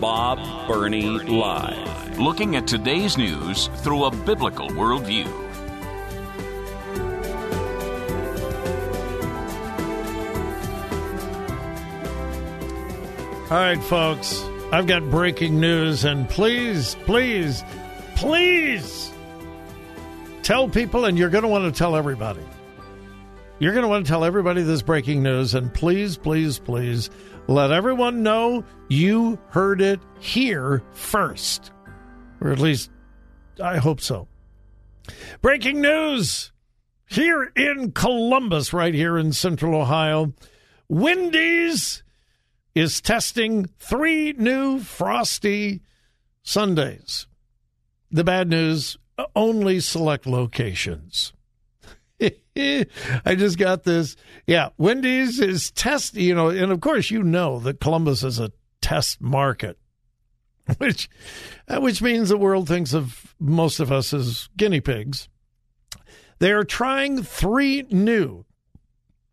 Bob Burney Live. Looking at today's news through a biblical worldview. All right, folks, I've got breaking news, and please, please, please tell people, and you're going to want to tell everybody. You're going to want to tell everybody this breaking news, and please, please, please let everyone know you heard it here first. Or at least, I hope so. Breaking news here in Columbus, right here in central Ohio. Wendy's is testing three new frosty Sundaes. The bad news only select locations. I just got this. Yeah, Wendy's is test, you know, and of course you know that Columbus is a test market, which uh, which means the world thinks of most of us as guinea pigs. They are trying three new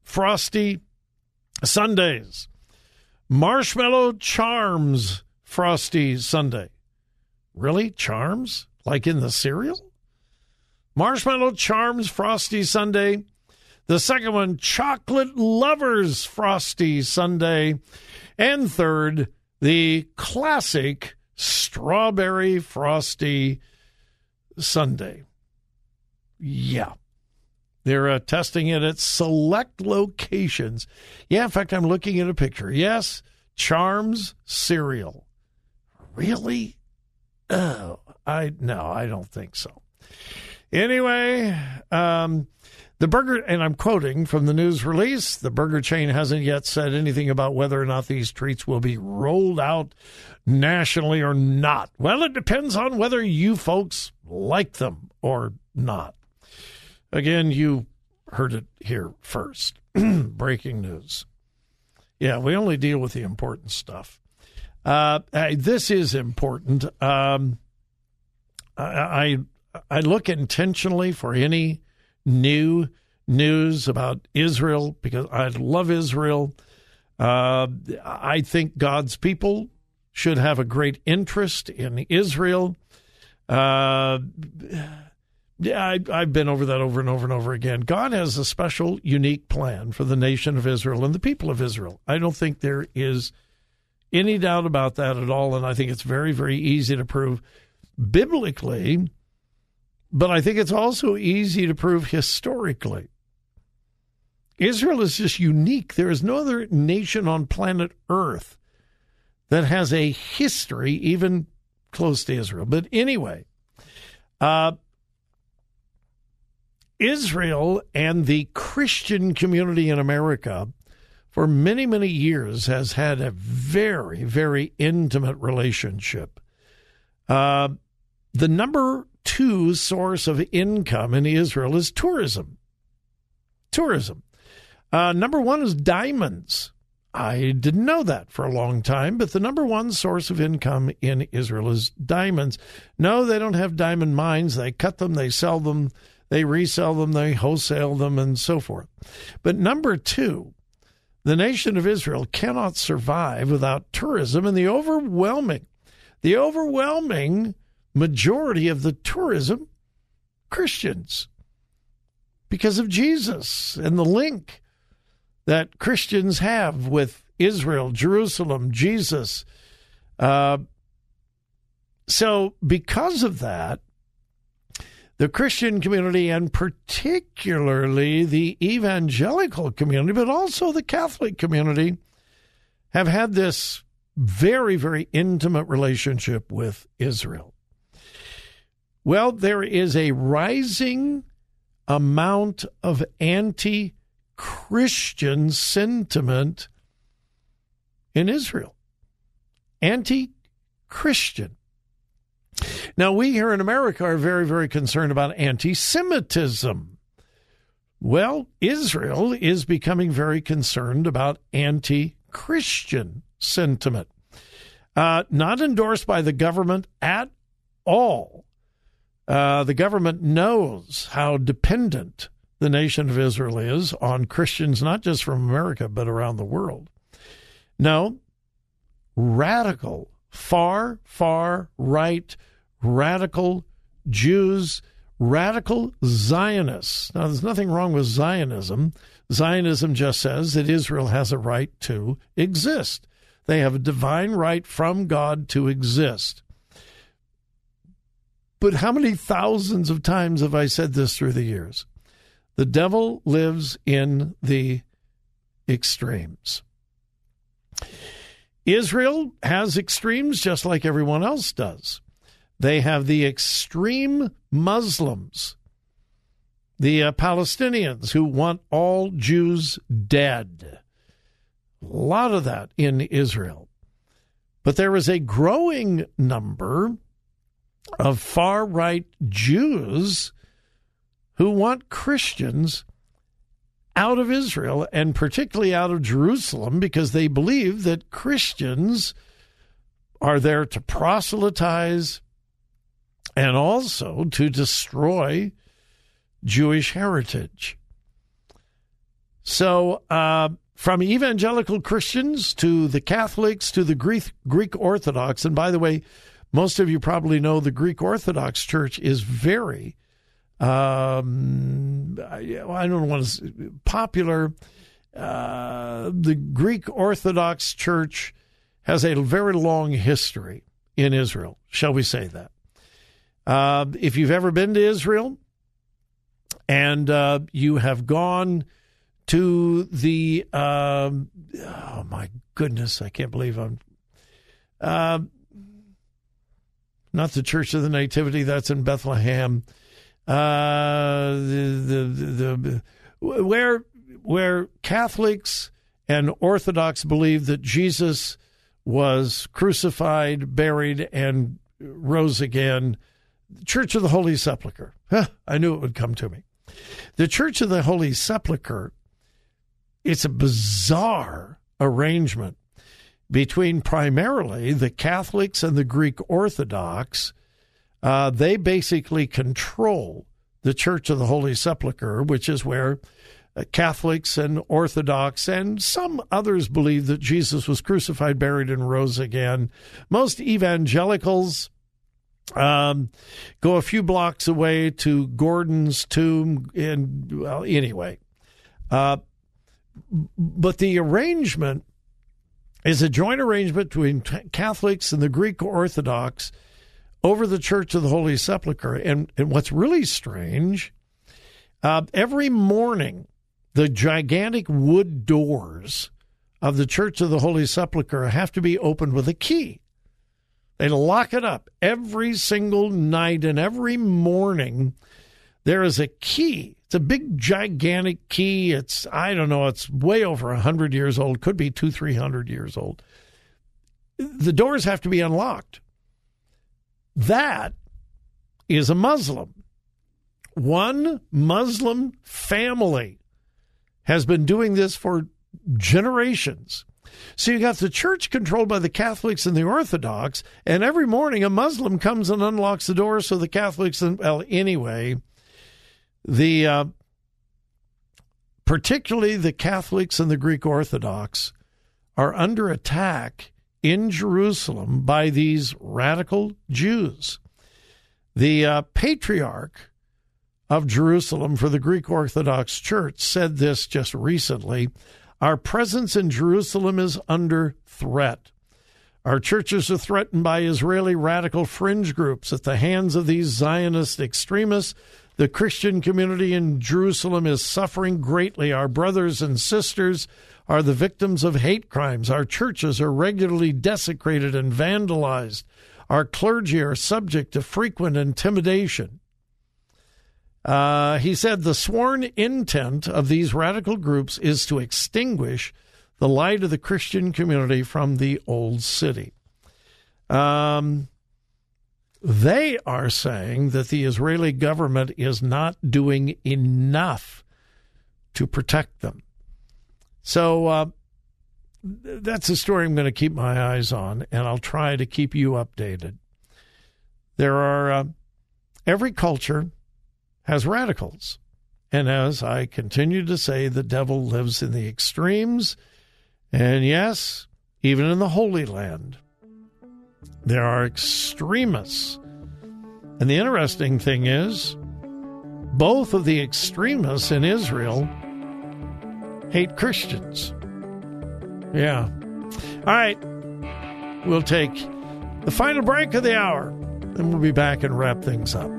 frosty Sundaes. Marshmallow Charms Frosty Sundae. Really? Charms? Like in the cereal? Marshmallow Charms Frosty Sundae. The second one, Chocolate Lovers Frosty Sundae. And third, the classic Strawberry Frosty Sundae. Yeah. They're uh, testing it at select locations. Yeah, in fact, I'm looking at a picture. Yes, Charms cereal. Really? Oh, I no, I don't think so. Anyway, um, the burger, and I'm quoting from the news release the burger chain hasn't yet said anything about whether or not these treats will be rolled out nationally or not. Well, it depends on whether you folks like them or not. Again, you heard it here first. Breaking news. Yeah, we only deal with the important stuff. Uh, this is important. Um, I, I look intentionally for any new news about Israel because I love Israel. Uh, I think God's people should have a great interest in Israel. Uh, yeah, I, I've been over that over and over and over again. God has a special, unique plan for the nation of Israel and the people of Israel. I don't think there is any doubt about that at all. And I think it's very, very easy to prove biblically but I think it's also easy to prove historically. Israel is just unique. There is no other nation on planet Earth that has a history even close to Israel. But anyway, uh, Israel and the Christian community in America for many, many years has had a very, very intimate relationship. Uh, the number two source of income in Israel is tourism. Tourism. Uh, number one is diamonds. I didn't know that for a long time, but the number one source of income in Israel is diamonds. No, they don't have diamond mines. They cut them, they sell them, they resell them, they wholesale them, and so forth. But number two, the nation of Israel cannot survive without tourism, and the overwhelming, the overwhelming majority of the tourism Christians because of Jesus and the link that Christians have with Israel, Jerusalem, Jesus. Uh, so, because of that, the Christian community and particularly the evangelical community, but also the Catholic community, have had this very, very intimate relationship with Israel. Well, there is a rising amount of anti Christian sentiment in Israel. Anti Christian. Now, we here in America are very, very concerned about anti Semitism. Well, Israel is becoming very concerned about anti Christian sentiment. Uh, not endorsed by the government at all. Uh, the government knows how dependent the nation of Israel is on Christians, not just from America, but around the world. No, radical, far, far right, radical Jews, radical Zionists. Now, there's nothing wrong with Zionism. Zionism just says that Israel has a right to exist. They have a divine right from God to exist. But how many thousands of times have I said this through the years? The devil lives in the extremes. Israel has extremes just like everyone else does. They have the extreme Muslims, the uh, Palestinians who want all Jews dead. A lot of that in Israel. But there is a growing number of far right Jews who want Christians out of Israel and particularly out of Jerusalem because they believe that Christians are there to proselytize and also to destroy Jewish heritage. So, uh, from evangelical Christians to the Catholics to the Greek, Greek Orthodox, and by the way, most of you probably know the Greek Orthodox Church is very um, I don't want to popular. Uh, the Greek Orthodox Church has a very long history in Israel. Shall we say that? Uh, if you've ever been to Israel and uh, you have gone to the, um, oh my goodness, I can't believe I'm, uh, not the Church of the Nativity, that's in Bethlehem uh, the, the, the, where where Catholics and Orthodox believe that Jesus was crucified, buried, and rose again. Church of the Holy Sepulchre. Huh, I knew it would come to me. The Church of the Holy Sepulchre, it's a bizarre arrangement between primarily the Catholics and the Greek Orthodox uh, they basically control the Church of the Holy Sepulchre, which is where uh, Catholics and Orthodox and some others believe that Jesus was crucified, buried, and rose again. Most evangelicals um, go a few blocks away to Gordon's tomb. And well, anyway, uh, but the arrangement is a joint arrangement between Catholics and the Greek Orthodox over the Church of the Holy Sepulchre. And, and what's really strange, uh, every morning, the gigantic wood doors of the Church of the Holy Sepulchre have to be opened with a key. They lock it up every single night and every morning. There is a key. It's a big, gigantic key. It's, I don't know, it's way over 100 years old, could be two, 300 years old. The doors have to be unlocked. That is a Muslim. One Muslim family has been doing this for generations. So you got the church controlled by the Catholics and the Orthodox, and every morning a Muslim comes and unlocks the door so the Catholics and well anyway, the uh, particularly the Catholics and the Greek Orthodox are under attack in Jerusalem by these radical Jews. The uh, patriarch of Jerusalem for the Greek Orthodox Church said this just recently Our presence in Jerusalem is under threat. Our churches are threatened by Israeli radical fringe groups at the hands of these Zionist extremists. The Christian community in Jerusalem is suffering greatly. Our brothers and sisters are the victims of hate crimes. Our churches are regularly desecrated and vandalized. Our clergy are subject to frequent intimidation. Uh, he said the sworn intent of these radical groups is to extinguish the light of the Christian community from the old city. Um, they are saying that the Israeli government is not doing enough to protect them. So uh, that's a story I'm going to keep my eyes on, and I'll try to keep you updated. There are uh, every culture has radicals. And as I continue to say, the devil lives in the extremes. And yes, even in the Holy Land, there are extremists. And the interesting thing is, both of the extremists in Israel hate Christians. Yeah. All right. We'll take the final break of the hour, and we'll be back and wrap things up.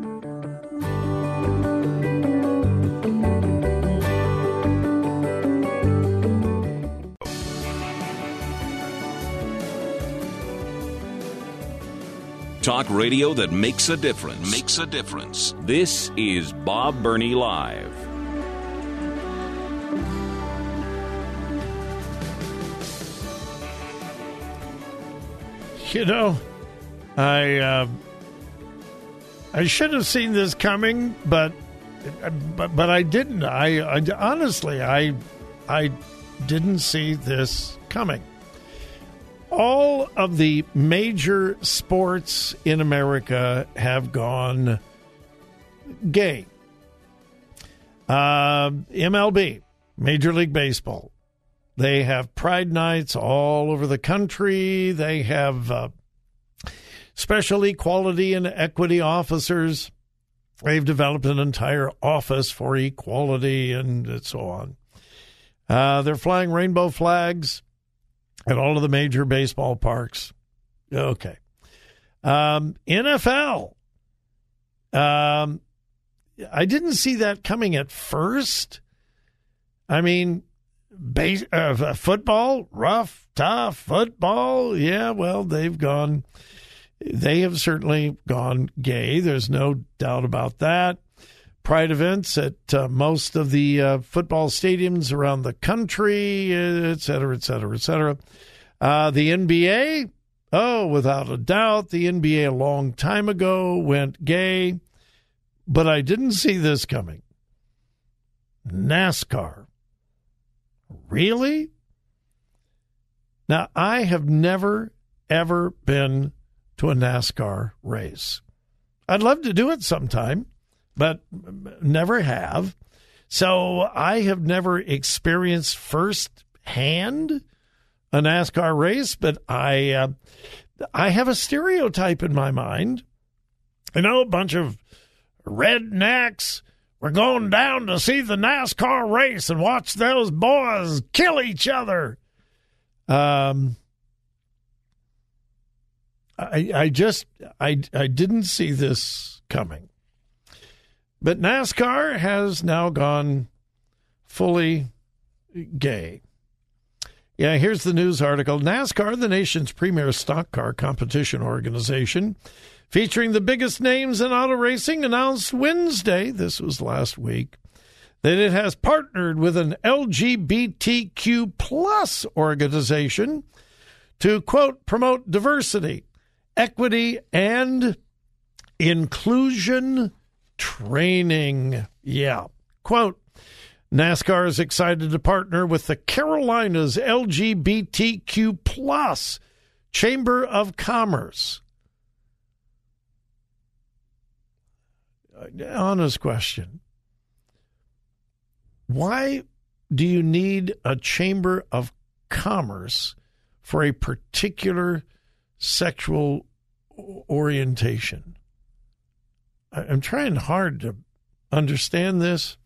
Talk radio that makes a difference. Makes a difference. This is Bob Burney Live. You know, I uh, I should have seen this coming, but but, but I didn't. I, I honestly I I didn't see this coming. All of the major sports in America have gone gay. Uh, MLB, Major League Baseball, they have pride nights all over the country. They have uh, special equality and equity officers. They've developed an entire office for equality and so on. Uh, they're flying rainbow flags at all of the major baseball parks. Okay. Um, NFL. Um, I didn't see that coming at first. I mean, base, uh, football, rough, tough football. Yeah, well, they've gone, they have certainly gone gay. There's no doubt about that. Pride events at uh, most of the uh, football stadiums around the country, et cetera, et cetera, et cetera. Uh, the NBA, oh, without a doubt, the NBA a long time ago went gay, but I didn't see this coming. NASCAR. Really? Now, I have never, ever been to a NASCAR race. I'd love to do it sometime, but never have. So I have never experienced firsthand a NASCAR race, but I uh, I have a stereotype in my mind. You know, a bunch of rednecks we're going down to see the NASCAR race and watch those boys kill each other. Um, I I just I I didn't see this coming. But NASCAR has now gone fully gay. Yeah, here's the news article. NASCAR, the nation's premier stock car competition organization, featuring the biggest names in auto racing, announced Wednesday, this was last week, that it has partnered with an LGBTQ plus organization to, quote, promote diversity, equity, and inclusion training. Yeah. Quote, NASCAR is excited to partner with the Carolinas LGBTQ plus Chamber of Commerce uh, honest question. Why do you need a chamber of commerce for a particular sexual orientation? I'm trying hard to understand this.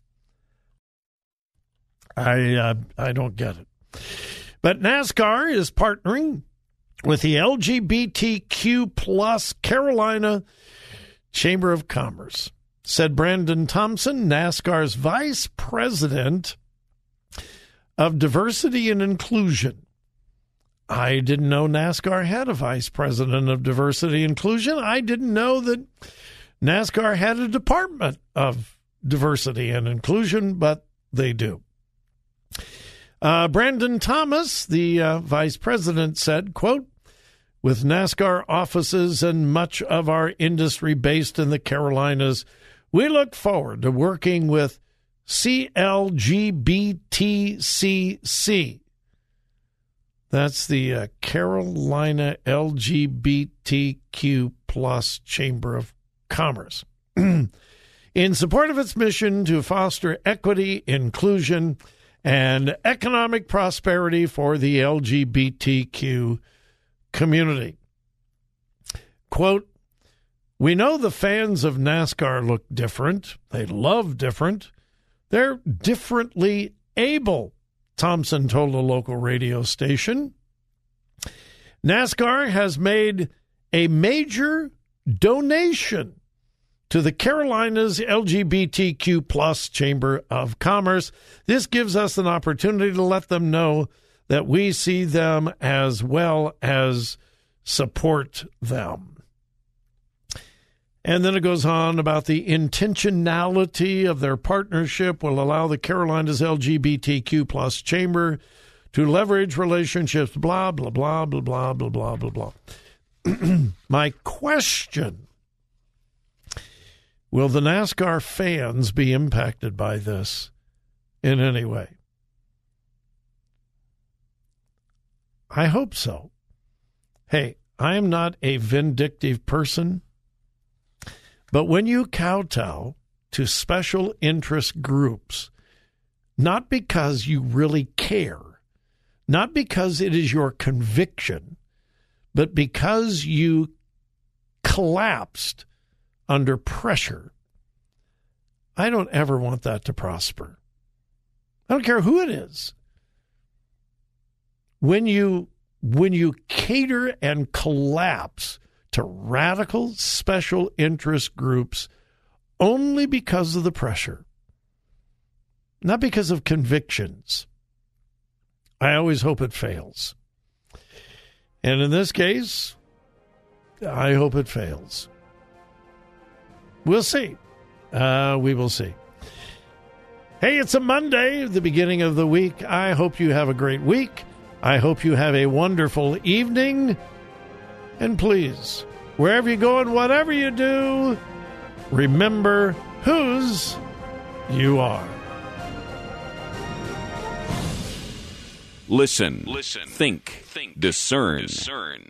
I uh, I don't get it. But NASCAR is partnering with the LGBTQ plus Carolina Chamber of Commerce said Brandon Thompson, NASCAR's vice president of diversity and inclusion. I didn't know NASCAR had a vice president of diversity and inclusion. I didn't know that NASCAR had a department of diversity and inclusion, but they do. Uh, Brandon Thomas, the uh, vice president, said, quote, with NASCAR offices and much of our industry based in the Carolinas, we look forward to working with CLGBTCC. That's the uh, Carolina LGBTQ plus Chamber of Commerce. in support of its mission to foster equity, inclusion, and economic prosperity for the LGBTQ community. Quote, we know the fans of NASCAR look different. They love different. They're differently able, Thompson told a local radio station. NASCAR has made a major donation to the Carolinas LGBTQ plus Chamber of Commerce. This gives us an opportunity to let them know that we see them as well as support them. And then it goes on about the intentionality of their partnership will allow the Carolinas LGBTQ plus chamber to leverage relationships, blah, blah, blah, blah, blah, blah, blah, blah, blah. My question Will the NASCAR fans be impacted by this in any way? I hope so. Hey, I am not a vindictive person, but when you kowtow to special interest groups, not because you really care, not because it is your conviction, but because you collapsed under pressure. I don't ever want that to prosper. I don't care who it is. When you when you cater and collapse to radical special interest groups only because of the pressure, not because of convictions, I always hope it fails. And in this case, I hope it fails. We'll see. Uh, we will see. Hey, it's a Monday, the beginning of the week. I hope you have a great week. I hope you have a wonderful evening. And please, wherever you go and whatever you do, remember whose you are. Listen, listen, think, think, discern, discern.